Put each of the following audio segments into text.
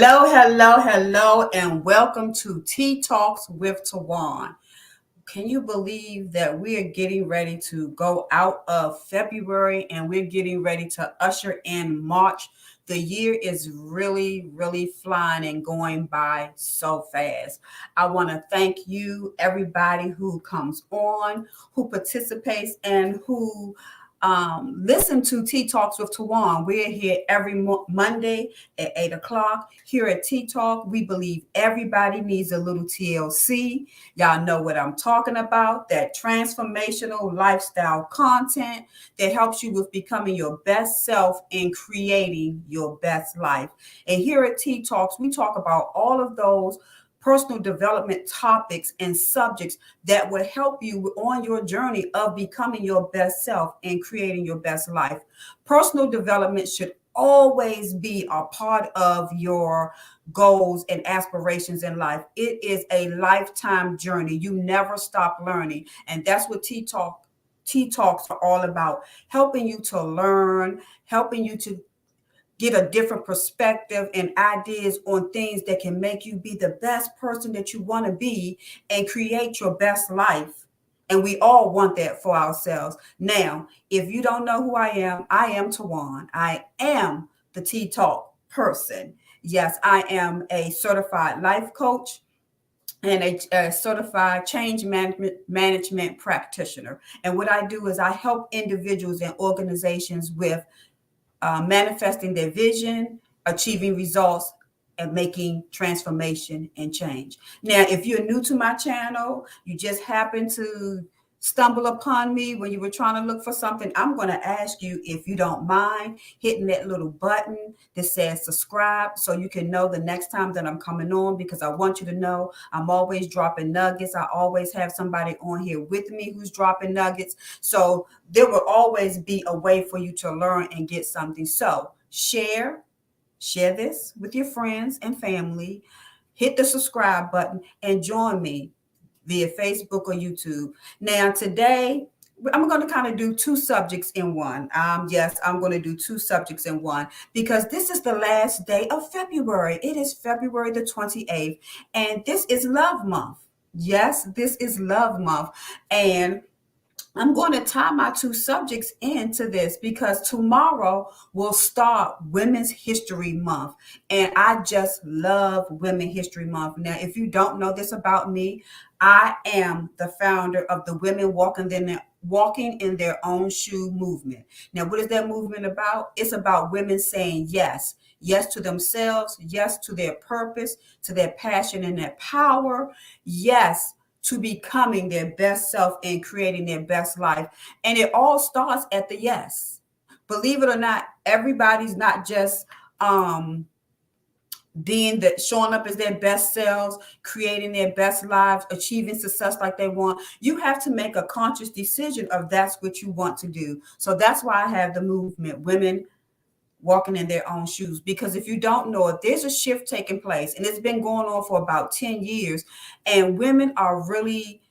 Hello, hello, hello, and welcome to Tea Talks with Tawan. Can you believe that we are getting ready to go out of February and we're getting ready to usher in March? The year is really, really flying and going by so fast. I want to thank you, everybody who comes on, who participates, and who um, listen to Tea Talks with Tawan. We're here every mo- Monday at 8 o'clock. Here at Tea Talk, we believe everybody needs a little TLC. Y'all know what I'm talking about that transformational lifestyle content that helps you with becoming your best self and creating your best life. And here at Tea Talks, we talk about all of those personal development topics and subjects that will help you on your journey of becoming your best self and creating your best life. Personal development should always be a part of your goals and aspirations in life. It is a lifetime journey. You never stop learning. And that's what Tea Talk Tea Talks are all about helping you to learn, helping you to get a different perspective and ideas on things that can make you be the best person that you want to be and create your best life. And we all want that for ourselves. Now, if you don't know who I am, I am Tawan. I am the Tea Talk person. Yes, I am a certified life coach and a, a, certified change management management practitioner. And what I do is I help individuals and organizations with uh, manifesting their vision, achieving results, and making transformation and change. Now, if you're new to my channel, you just happen to stumble upon me when you were trying to look for something, I'm going to ask you if you don't mind hitting that little button that says subscribe so you can know the next time that I'm coming on because I want you to know I'm always dropping nuggets. I always have somebody on here with me who's dropping nuggets. So there will always be a way for you to learn and get something. So share, share this with your friends and family. Hit the subscribe button and join me via Facebook or YouTube. Now, today, I'm going to kind of do two subjects in one. Um, yes, I'm going to do two subjects in one because this is the last day of February. It is February the 28th, and this is Love Month. Yes, this is Love Month. And I'm going to tie my two subjects into this because tomorrow will start Women's History Month. And I just love Women History Month. Now, if you don't know this about me, I am the founder of the Women Walking in Their, Walking in Their Own Shoe movement. Now, what is that movement about? It's about women saying yes. Yes to themselves, yes to their purpose, to their passion and their power. Yes to becoming their best self and creating their best life. And it all starts at the yes. Believe it or not, everybody's not just um being that showing up as their best selves, creating their best lives, achieving success like they want. You have to make a conscious decision of that's what you want to do. So that's why I have the movement Women walking in their own shoes. Because if you don't know it, there's a shift taking place, and it's been going on for about 10 years, and women are really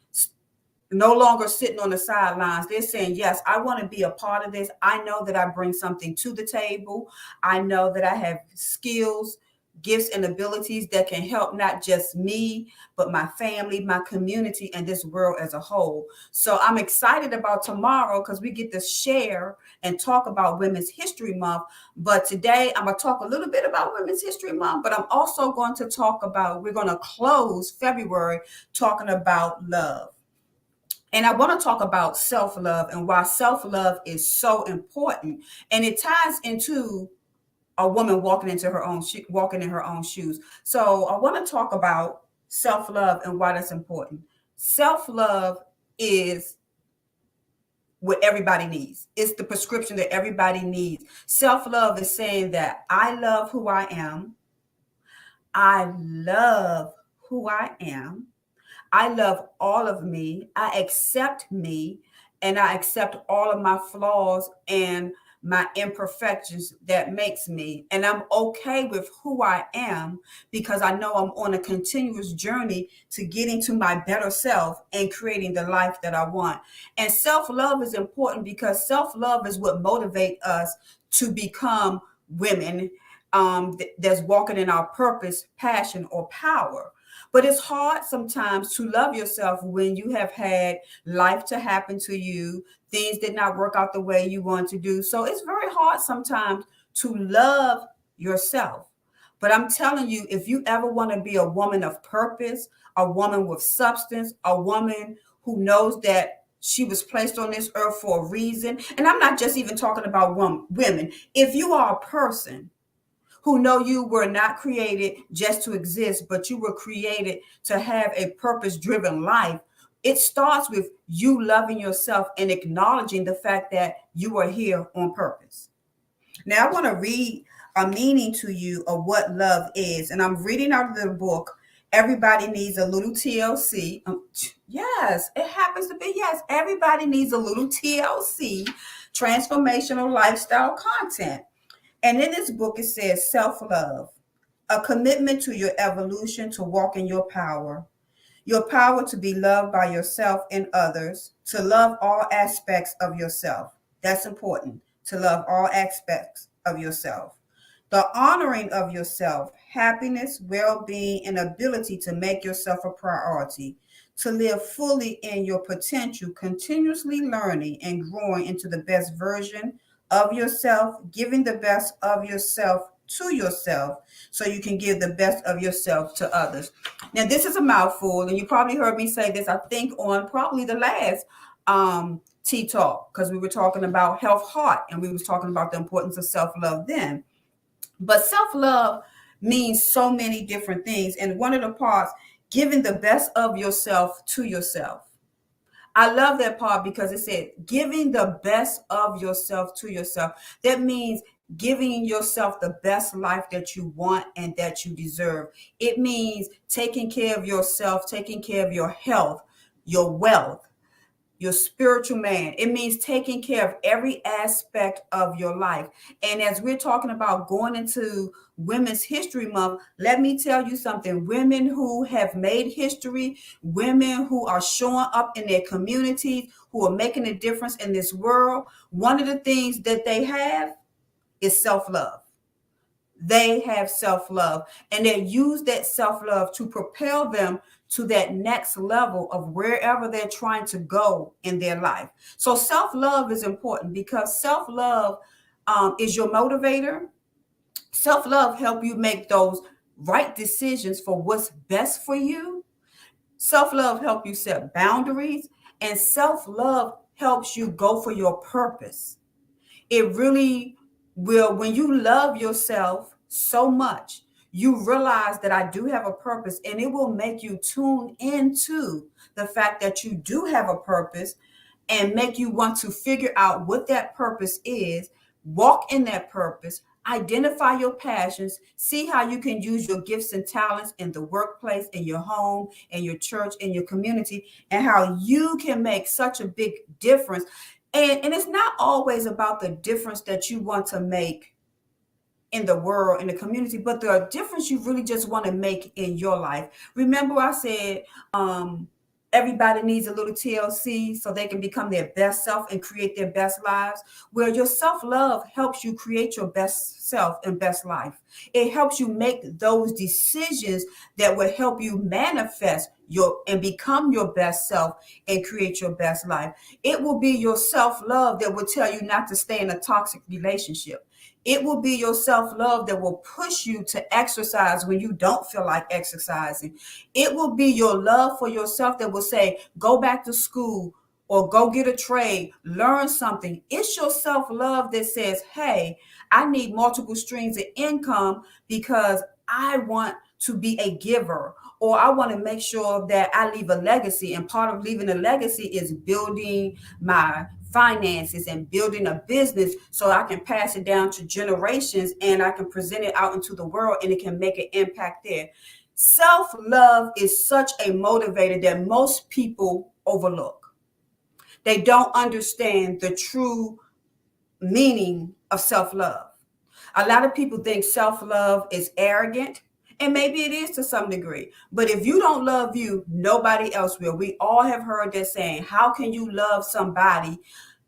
no longer sitting on the sidelines. They're saying, Yes, I want to be a part of this. I know that I bring something to the table. I know that I have skills gifts and abilities that can help not just me, but my family, my community, and this world as a whole. So I'm excited about tomorrow because we get to share and talk about Women's History Month. But today I'm going to talk a little bit about Women's History Month, but I'm also going to talk about, we're going to close February talking about love. And I want to talk about self love and why self love is so important. And it ties into a woman walking into her own sho- walking in her own shoes. So I want to talk about self love and why that's important. Self love is what everybody needs. It's the prescription that everybody needs. Self love is saying that I love who I am. I love who I am. I love all of me. I accept me and I accept all of my flaws and my imperfections that makes me. And i'm okay with who i am because i know i'm on a continuous journey to getting to my better self and creating the life that i want. And self-love is important because self-love is what motivates us to become women um, that's walking in our purpose passion or power but it's hard sometimes to love yourself when you have had life to happen to you, things did not work out the way you want to do. So it's very hard sometimes to love yourself. But I'm telling you, if you ever want to be a woman of purpose, a woman with substance, a woman who knows that she was placed on this earth for a reason, and I'm not just even talking about women, if you are a person who know you were not created just to exist, but you were created to have a purpose driven life. It starts with you loving yourself and acknowledging the fact that you are here on purpose. Now, I want to read a meaning to you of what love is. And I'm reading out of the book, Everybody Needs a Little TLC. Um, yes, it happens to be. Yes, everybody needs a little TLC, transformational lifestyle content. And in this book, it says self love, a commitment to your evolution to walk in your power, your power to be loved by yourself and others, to love all aspects of yourself. That's important to love all aspects of yourself. The honoring of yourself, happiness, well being, and ability to make yourself a priority, to live fully in your potential, continuously learning and growing into the best version of yourself, giving the best of yourself to yourself so you can give the best of yourself to others. Now, this is a mouthful, and you probably heard me say this, I think, on probably the last um, Tea Talk, because we were talking about health heart and we was talking about the importance of self-love then. But self-love means so many different things. And one of the parts, giving the best of yourself to yourself. I love that part because it said giving the best of yourself to yourself. That means giving yourself the best life that you want and that you deserve. It means taking care of yourself, taking care of your health, your wealth, your spiritual man. It means taking care of every aspect of your life. And as we're talking about going into Women's History Month, let me tell you something. Women who have made history, women who are showing up in their communities, who are making a difference in this world, one of the things that they have is self love. They have self love, and they use that self love to propel them to that next level of wherever they're trying to go in their life. So self love is important because self love um, is your motivator. Self love help you make those right decisions for what's best for you. Self love help you set boundaries, and self love helps you go for your purpose. It really will when you love yourself so much you realize that I do have a purpose and it will make you tune into the fact that you do have a purpose and make you want to figure out what that purpose is, walk in that purpose, identify your passions, see how you can use your gifts and talents in the workplace, in your home, in your church, in your community, and how you can make such a big difference. And, and it's not always about the difference that you want to make in the world, in the community, but the difference you really just want to make in your life. Remember, I said, um, Everybody needs a little TLC so they can become their best self and create their best lives. Where your self love helps you create your best self and best life. It helps you make those decisions that will help you manifest your and become your best self and create your best life. It will be your self love that will tell you not to stay in a toxic relationship. It will be your self love that will push you to exercise when you don't feel like exercising. It will be your love for yourself that will say, go back to school or go get a trade, learn something. It's your self love that says, hey, I need multiple streams of income because I want to be a giver or I want to make sure that I leave a legacy. And part of leaving a legacy is building my finances and building a business so I can pass it down to generations and I can present it out into the world and it can make an impact there. Self love is such a motivator that most people overlook. They don't understand the true meaning of self love. A lot of people think self love is arrogant and maybe it is to some degree. But if you don't love you, nobody else will. We all have heard that saying. How can you love somebody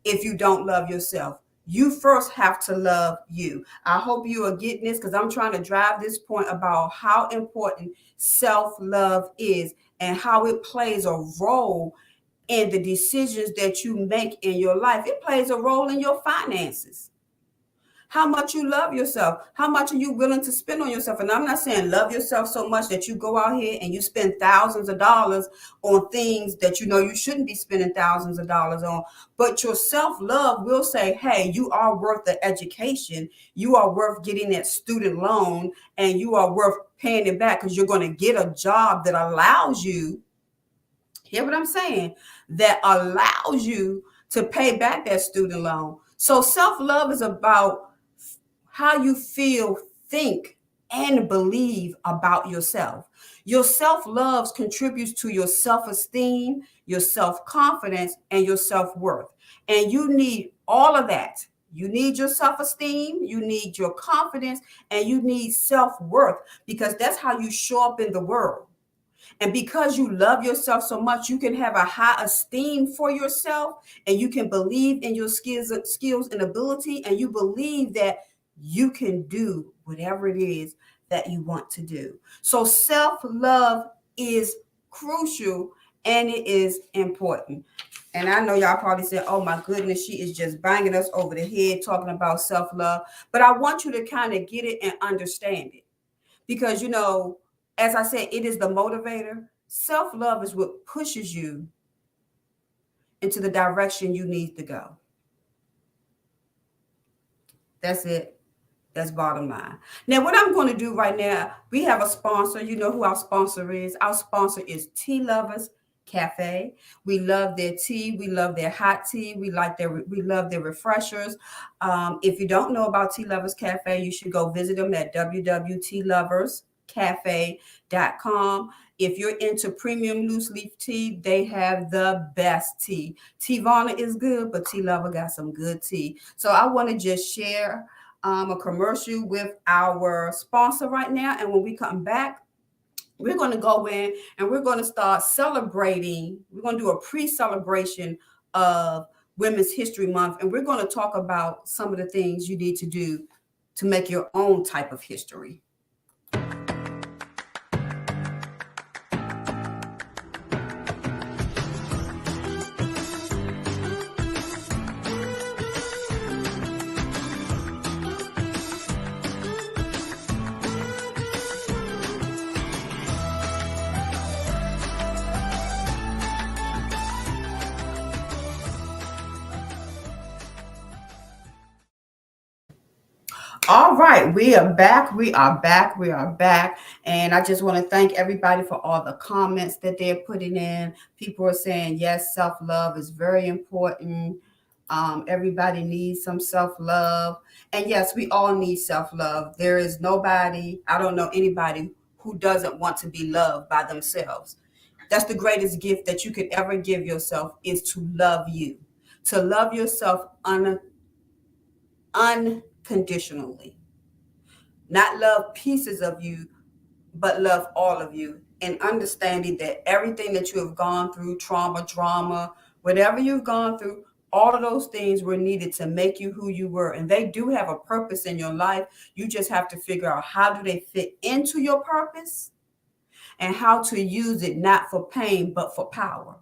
if you don't love yourself? You first have to love you. I hope you are getting this because I'm trying to drive this point about how important self love is and how it plays a role in the decisions that you make in your life. It plays a role in your finances how much you love yourself. How much are you willing to spend on yourself? And i'm not saying love yourself so much that you go out here and you spend thousands of dollars on things that you know you shouldn't be spending thousands of dollars on. But your self-love will say hey you are worth the education. You are worth getting that student loan and you are worth paying it back because you're going to get a job that allows you hear what i'm saying that allows you to pay back that student loan. So self-love is about how you feel, think, and believe about yourself. Your self love contributes to your self esteem, your self confidence, and your self worth. And you need all of that. You need your self esteem, you need your confidence, and you need self worth because that's how you show up in the world. And because you love yourself so much, you can have a high esteem for yourself and you can believe in your skills, skills and ability, and you believe that you can do whatever it is that you want to do. So self love is crucial and it is important. And I know y'all probably said, oh my goodness, she is just banging us over the head talking about self love. But I want you to kind of get it and understand it. Because, you know, as I said, it is the motivator. Self love is what pushes you into the direction you need to go. That's it. That's bottom line. Now, what I'm going to do right now, we have a sponsor. You know who our sponsor is. Our sponsor is Tea Lovers Cafe. We love their tea. We love their hot tea. We like their we love their refreshers. Um, if you don't know about Tea Lovers Cafe, you should go visit them at www.tealoverscafe.com. If you're into premium loose leaf tea, they have the best tea. Teavana is good, but Tea Lover got some good tea. So I want to just share um, a commercial with our sponsor right now. And when we come back, we're going to go in and we're going to start celebrating. We're going to do a pre celebration of Women's History Month. And we're going to talk about some of the things you need to do to make your own type of history. We are back. We are back. We are back. And I just want to thank everybody for all the comments that they're putting in. People are saying, yes, self love is very important. Um, everybody needs some self love. And yes, we all need self love. There is nobody, I don't know anybody who doesn't want to be loved by themselves. That's the greatest gift that you could ever give yourself is to love you, to love yourself un unconditionally. Not love pieces of you, but love all of you and understanding that everything that you have gone through, trauma, drama, whatever you've gone through, all of those things were needed to make you who you were. And they do have a purpose in your life. You just have to figure out how do they fit into your purpose and how to use it not for pain, but for power.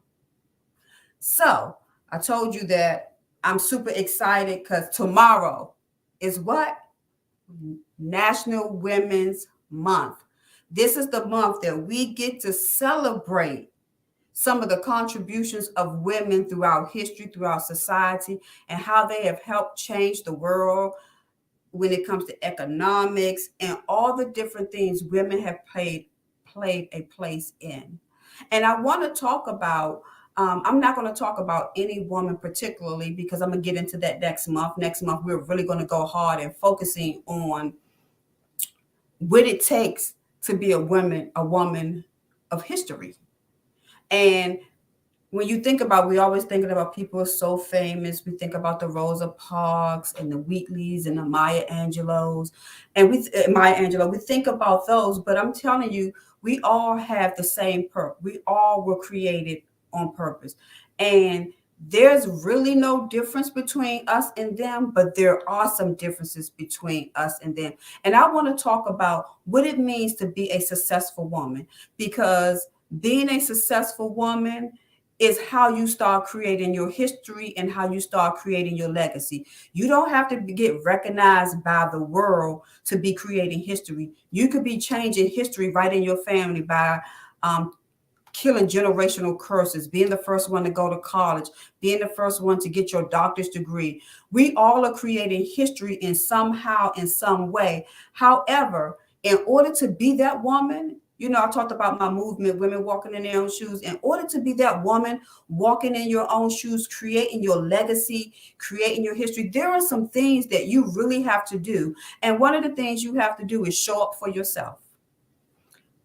So I told you that I'm super excited because tomorrow is what? National Women's Month. This is the month that we get to celebrate some of the contributions of women throughout history, throughout society, and how they have helped change the world when it comes to economics and all the different things women have played played a place in. And I want to talk about um, I'm not going to talk about any woman particularly because I'm going to get into that next month. Next month, we're really going to go hard and focusing on what it takes to be a woman, a woman of history. And when you think about, we always thinking about people so famous. We think about the Rosa Parks and the Wheatleys and the Maya Angelos, and we uh, Maya Angelou. We think about those, but I'm telling you, we all have the same purpose. We all were created on purpose, and there's really no difference between us and them, but there are some differences between us and them. And I want to talk about what it means to be a successful woman because being a successful woman is how you start creating your history and how you start creating your legacy. You don't have to get recognized by the world to be creating history. You could be changing history right in your family by um, killing generational curses, being the first one to go to college, being the first one to get your doctor's degree. We all are creating history in somehow, in some way. However, in order to be that woman, you know, I talked about my movement, women walking in their own shoes. In order to be that woman walking in your own shoes, creating your legacy, creating your history, there are some things that you really have to do. And one of the things you have to do is show up for yourself.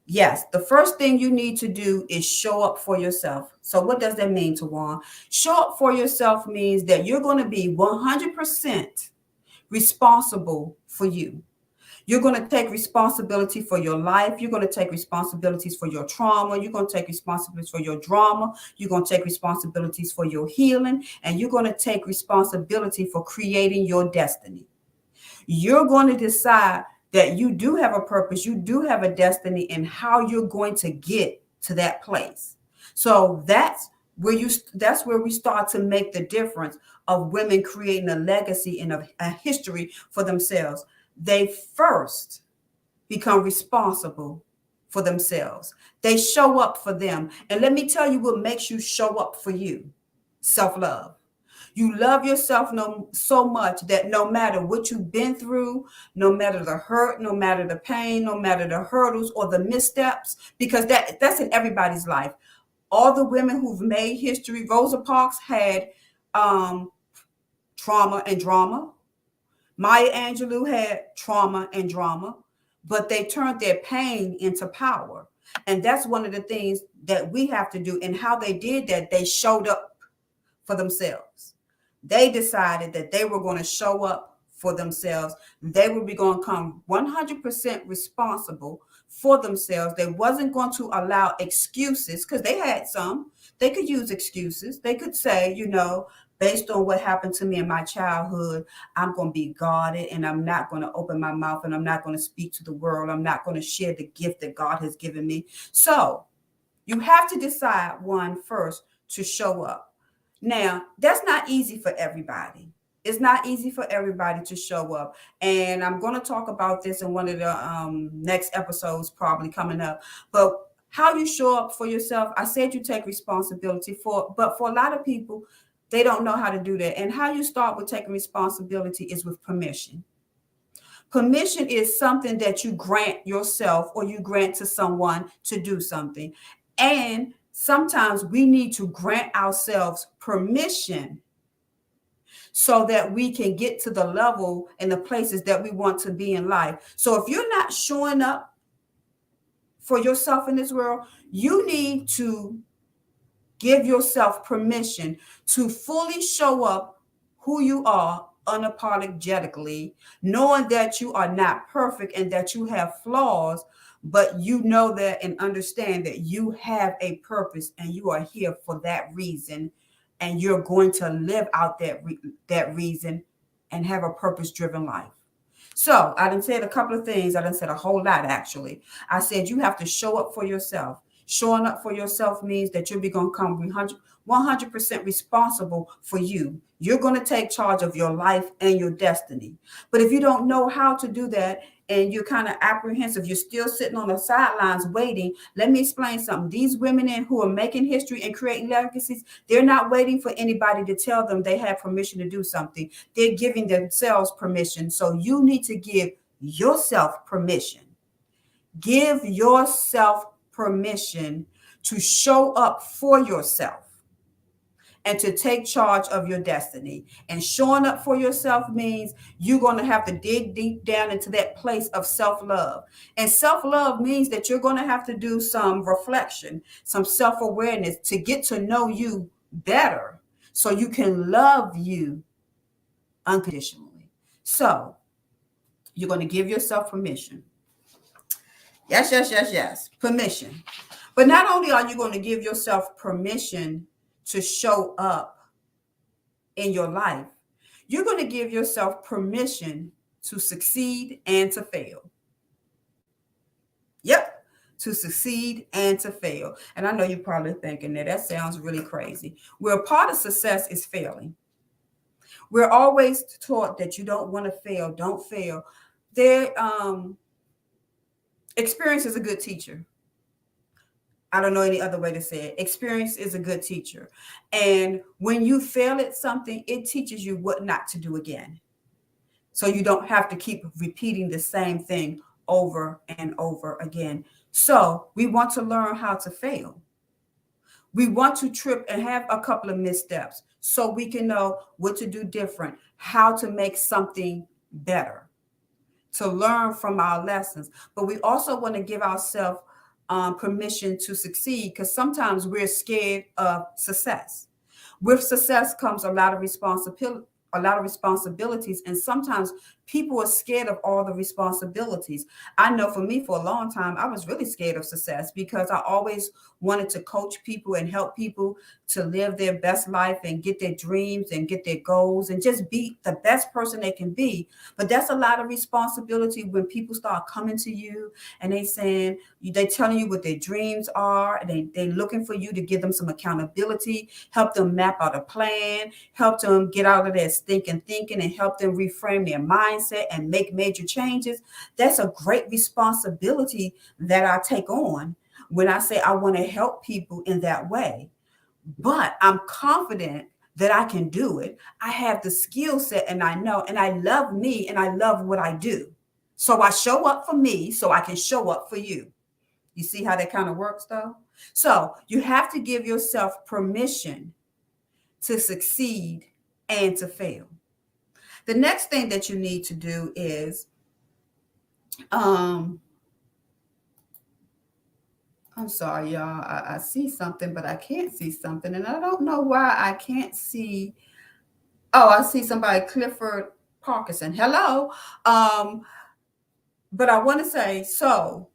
Yes, the first thing you need to do is show up for yourself. So, what does that mean, Tawan? Show up for yourself means that you're going to be 100% responsible for you. You're going to take responsibility for your life. You're going to take responsibilities for your trauma. You're going to take responsibilities for your drama. You're going to take responsibilities for your healing. And you're going to take responsibility for creating your destiny. You're going to decide that you do have a purpose, you do have a destiny, and how you're going to get to that place. So that's where you that's where we start to make the difference of women creating a legacy and a, a history for themselves they first become responsible for themselves. They show up for them. And let me tell you what makes you show up for you self love. You love yourself no, so much that no matter what you've been through, no matter the hurt, no matter the pain, no matter the hurdles or the missteps, because that, that's in everybody's life. All the women who've made history, Rosa Parks had um, trauma and drama. Maya Angelou had trauma and drama, but they turned their pain into power. And that's one of the things that we have to do. And how they did that, they showed up for themselves. They decided that they were going to show up for themselves. They would be going to come 100% responsible for themselves. They wasn't going to allow excuses because they had some. They could use excuses. They could say, you know, based on what happened to me in my childhood, I'm going to be guarded and I'm not going to open my mouth and I'm not going to speak to the world. I'm not going to share the gift that God has given me. So you have to decide one first to show up. Now, that's not easy for everybody. It's not easy for everybody to show up. And I'm going to talk about this in one of the um, next episodes, probably coming up. But how you show up for yourself, I said you take responsibility for, but for a lot of people, they don't know how to do that. And how you start with taking responsibility is with permission. Permission is something that you grant yourself or you grant to someone to do something. And sometimes we need to grant ourselves permission so that we can get to the level and the places that we want to be in life. So if you're not showing up for yourself in this world, you need to give yourself permission to fully show up who you are unapologetically, knowing that you are not perfect and that you have flaws, but you know that and understand that you have a purpose and you are here for that reason and you're going to live out that re- that reason and have a purpose driven life so i didn't say a couple of things i didn't say a whole lot actually i said you have to show up for yourself showing up for yourself means that you'll be going to come 100 100% responsible for you. You're going to take charge of your life and your destiny. But if you don't know how to do that and you're kind of apprehensive, you're still sitting on the sidelines waiting. Let me explain something. These women in who are making history and creating legacies, they're not waiting for anybody to tell them they have permission to do something. They're giving themselves permission. So you need to give yourself permission. Give yourself permission to show up for yourself and to take charge of your destiny. And showing up for yourself means you're going to have to dig deep down into that place of self love. And self love means that you're going to have to do some reflection, some self awareness to get to know you better so you can love you unconditionally. So you're going to give yourself permission. Yes, yes, yes, yes. Permission. But not only are you going to give yourself permission to show up in your life, you're going to give yourself permission to succeed and to fail. Yep, to succeed and to fail. And I know you're probably thinking that that sounds really crazy. Where part of success is failing. We're always taught that you don't want to fail, don't fail. There, um, experience is a good teacher. I don't know any other way to say it. Experience is a good teacher. And when you fail at something, it teaches you what not to do again. So you don't have to keep repeating the same thing over and over again. So we want to learn how to fail. We want to trip and have a couple of missteps so we can know what to do different, how to make something better, to learn from our lessons. But we also want to give ourselves um, permission to succeed because sometimes we're scared of success. With success comes a lot of responsibility, a lot of responsibilities, and sometimes people are scared of all the responsibilities. I know for me, for a long time, I was really scared of success because I always wanted to coach people and help people to live their best life and get their dreams and get their goals and just be the best person they can be. But that's a lot of responsibility when people start coming to you and they saying they telling you what their dreams are and they they looking for you to give them some accountability, help them map out a plan, help them get out of their stinking thinking and help them reframe their mind mindset and make major changes, that's a great responsibility that I take on when I say I want to help people in that way. But I'm confident that I can do it. I have the skill set and I know, and I love me and I love what I do. So I show up for me so I can show up for you. You see how that kind of works though? So you have to give yourself permission to succeed and to fail. The next thing that you need to do is um I'm sorry, y'all. I, I, see something, but I can't see something. And I don't know why I can't see. Oh, I see somebody, Clifford Parkinson. Hello. Um, but I want to say so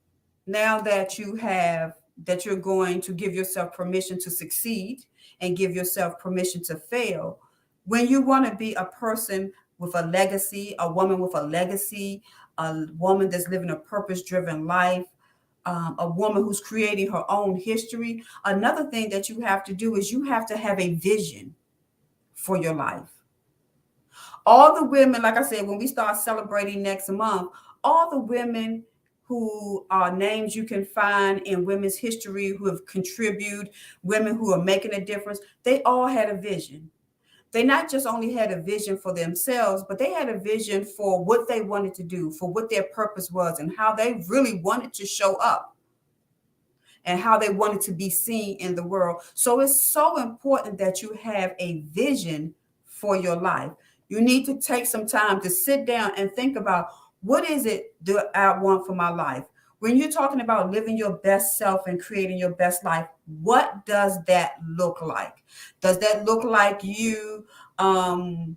now that you have that you're going to give yourself permission to succeed and give yourself permission to fail, when you want to be a person with a legacy, a woman with a legacy, a woman that's living a purpose driven life, um, a woman who's creating her own history. Another thing that you have to do is you have to have a vision for your life. All the women, like I said, when we start celebrating next month, all the women who are names you can find in women's history who have contributed, women who are making a difference, they all had a vision they not just only had a vision for themselves, but they had a vision for what they wanted to do, for what their purpose was, and how they really wanted to show up and how they wanted to be seen in the world. So it's so important that you have a vision for your life. You need to take some time to sit down and think about what is it that I want for my life? When you're talking about living your best self and creating your best life, what does that look like? Does that look like you um,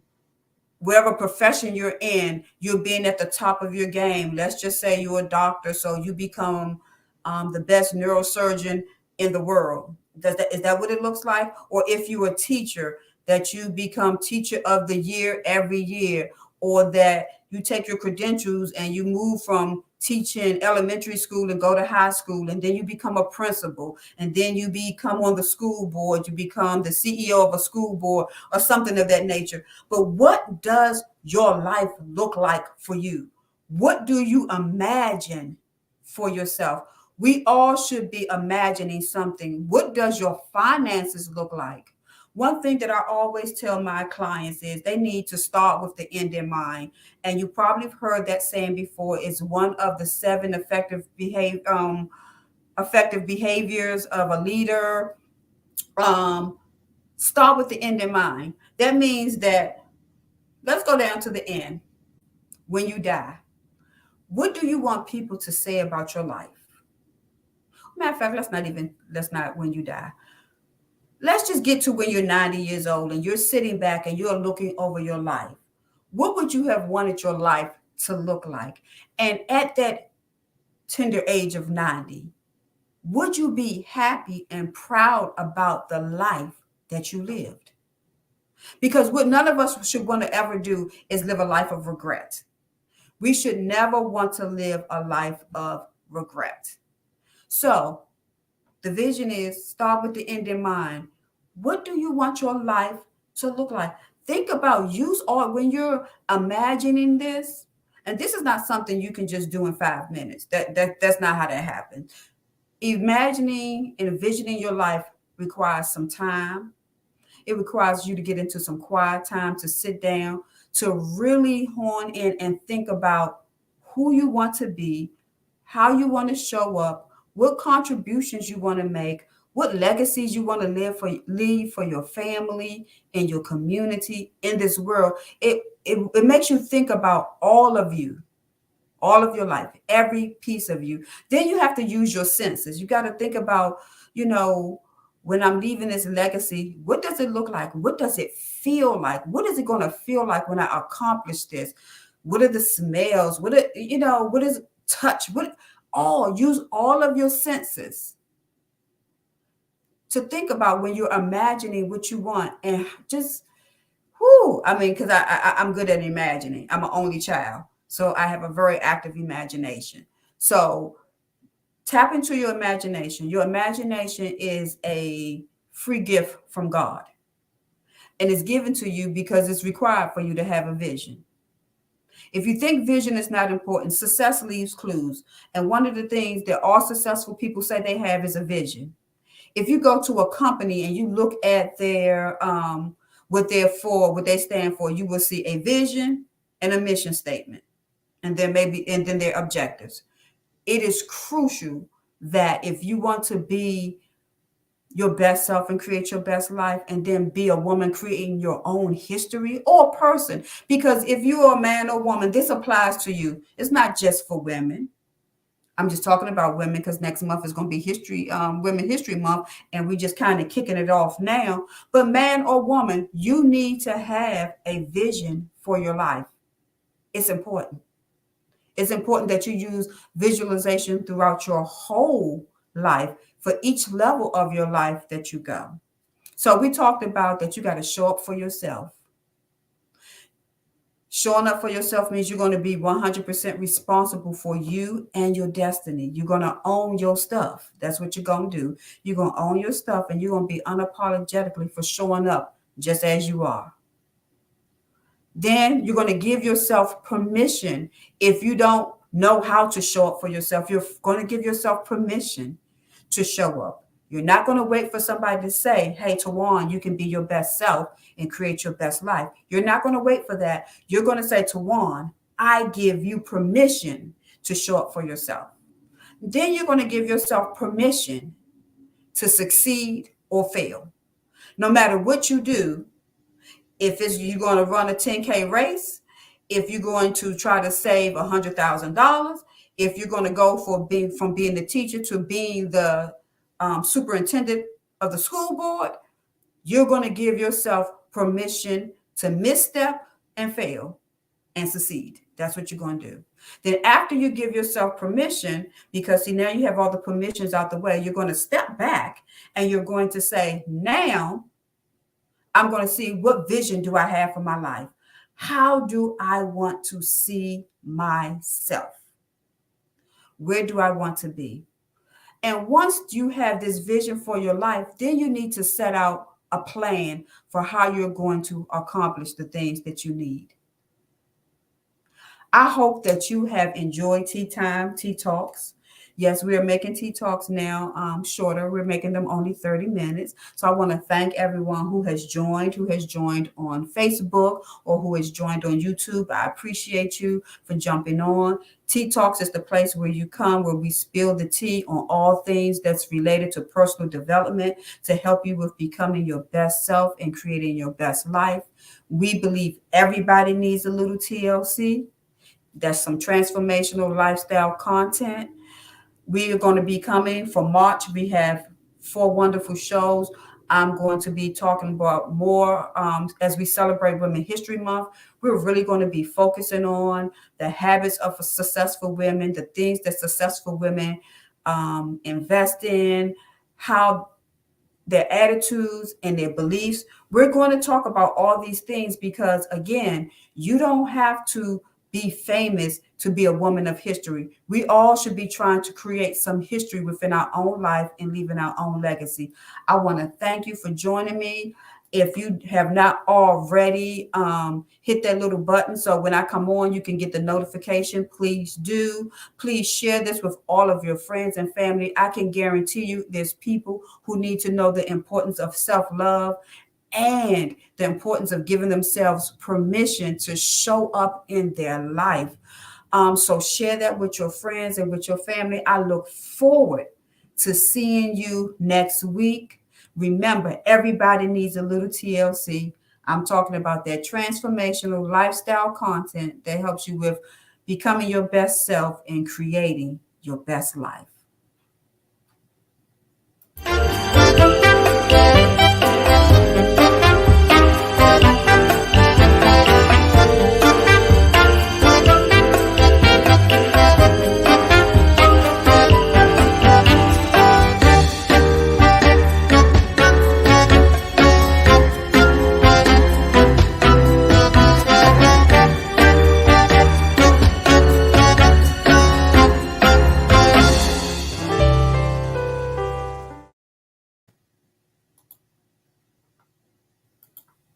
whatever profession you're in, you're being at the top of your game. Let's just say you're a doctor, so you become um, the best neurosurgeon in the world. Does that is that what it looks like? Or if you're a teacher, that you become teacher of the year every year, or that you take your credentials and you move from teaching elementary school and go to high school and then you become a principal and then you become on the school board you become the ceo of a school board or something of that nature. But what does your life look like for you? What do you imagine for yourself? We all should be imagining something. What does your finances look like one thing that I always tell my clients is they need to start with the end in mind. And you probably have heard that saying before. It's one of the seven effective behavior um, effective behaviors of a leader. Um, start with the end in mind. That means that let's go down to the end. When you die, what do you want people to say about your life? Matter of fact, let's not even let's not when you die let's just get to when you're 90 years old and you're sitting back and you're looking over your life. What would you have wanted your life to look like? And at that tender age of 90, would you be happy and proud about the life that you lived? Because what none of us should want to ever do is live a life of regret. We should never want to live a life of regret. So, the vision is start with the end in mind. What do you want your life to look like? Think about use all when you're imagining this, and this is not something you can just do in five minutes. That, that that's not how that happens. Imagining and envisioning your life requires some time. It requires you to get into some quiet time to sit down, to really hone in and think about who you want to be, how you want to show up, what contributions you want to make, what legacies you want to live for leave for your family and your community in this world. It, it it makes you think about all of you, all of your life, every piece of you. Then you have to use your senses. You got to think about, you know, when I'm leaving this legacy, what does it look like? What does it feel like? What is it going to feel like when I accomplish this? What are the smells? What are, you know, what is touch? What all use all of your senses to think about when you're imagining what you want and just whoo i mean because I, I i'm good at imagining. I'm an only child so i have a very active imagination. So tap into your imagination. Your imagination is a free gift from god and it's given to you because it's required for you to have a vision if you think vision is not important, success leaves clues. And one of the things that all successful people say they have is a vision. If you go to a company and you look at their um, what they're for, what they stand for, you will see a vision and a mission statement, and then maybe and then their objectives. It is crucial that if you want to be your best self and create your best life and then be a woman creating your own history or person. Because if you're a man or woman this applies to you. It's not just for women. I'm just talking about women because next month is going to be history um, women history month and we're just kind of kicking it off now. But man or woman you need to have a vision for your life. It's important. It's important that you use visualization throughout your whole life for each level of your life that you go. So we talked about that you got to show up for yourself. Showing up for yourself means you're going to be 100% responsible for you and your destiny. You're going to own your stuff. That's what you're going to do. You're going to own your stuff and you're going to be unapologetically for showing up just as you are. Then you're going to give yourself permission if you don't know how to show up for yourself. You're going to give yourself permission to show up. You're not going to wait for somebody to say, Hey, Tawan, you can be your best self and create your best life. You're not going to wait for that. You're going to say, Tawan, I give you permission to show up for yourself. Then you're going to give yourself permission to succeed or fail. No matter what you do, if it's you're going to run a 10K race, if you're going to try to save a $100,000, if you're going to go for being from being the teacher to being the um, superintendent of the school board, you're going to give yourself permission to misstep and fail and succeed. That's what you're going to do. Then, after you give yourself permission, because see, now you have all the permissions out the way, you're going to step back and you're going to say, Now I'm going to see what vision do I have for my life? How do I want to see myself? Where do I want to be? And once you have this vision for your life, then you need to set out a plan for how you're going to accomplish the things that you need. I hope that you have enjoyed Tea Time, Tea Talks. Yes, we are making Tea Talks now um, shorter. We're making them only 30 minutes. So I want to thank everyone who has joined, who has joined on Facebook or who has joined on YouTube. I appreciate you for jumping on. Tea Talks is the place where you come, where we spill the tea on all things that's related to personal development to help you with becoming your best self and creating your best life. We believe everybody needs a little TLC. That's some transformational lifestyle content we are going to be coming for March. We have four wonderful shows. I'm going to be talking about more um, as we celebrate Women History Month. We're really going to be focusing on the habits of successful women, the things that successful women um, invest in, how their attitudes and their beliefs. We're going to talk about all these things because, again, you don't have to be famous to be a woman of history. We all should be trying to create some history within our own life and leaving our own legacy. I want to thank you for joining me. If you have not already, um, hit that little button so when I come on, you can get the notification. Please do. Please share this with all of your friends and family. I can guarantee you there's people who need to know the importance of self love and the importance of giving themselves permission to show up in their life. Um, so share that with your friends and with your family. I look forward to seeing you next week. Remember, everybody needs a little TLC. I'm talking about that transformational lifestyle content that helps you with becoming your best self and creating your best life.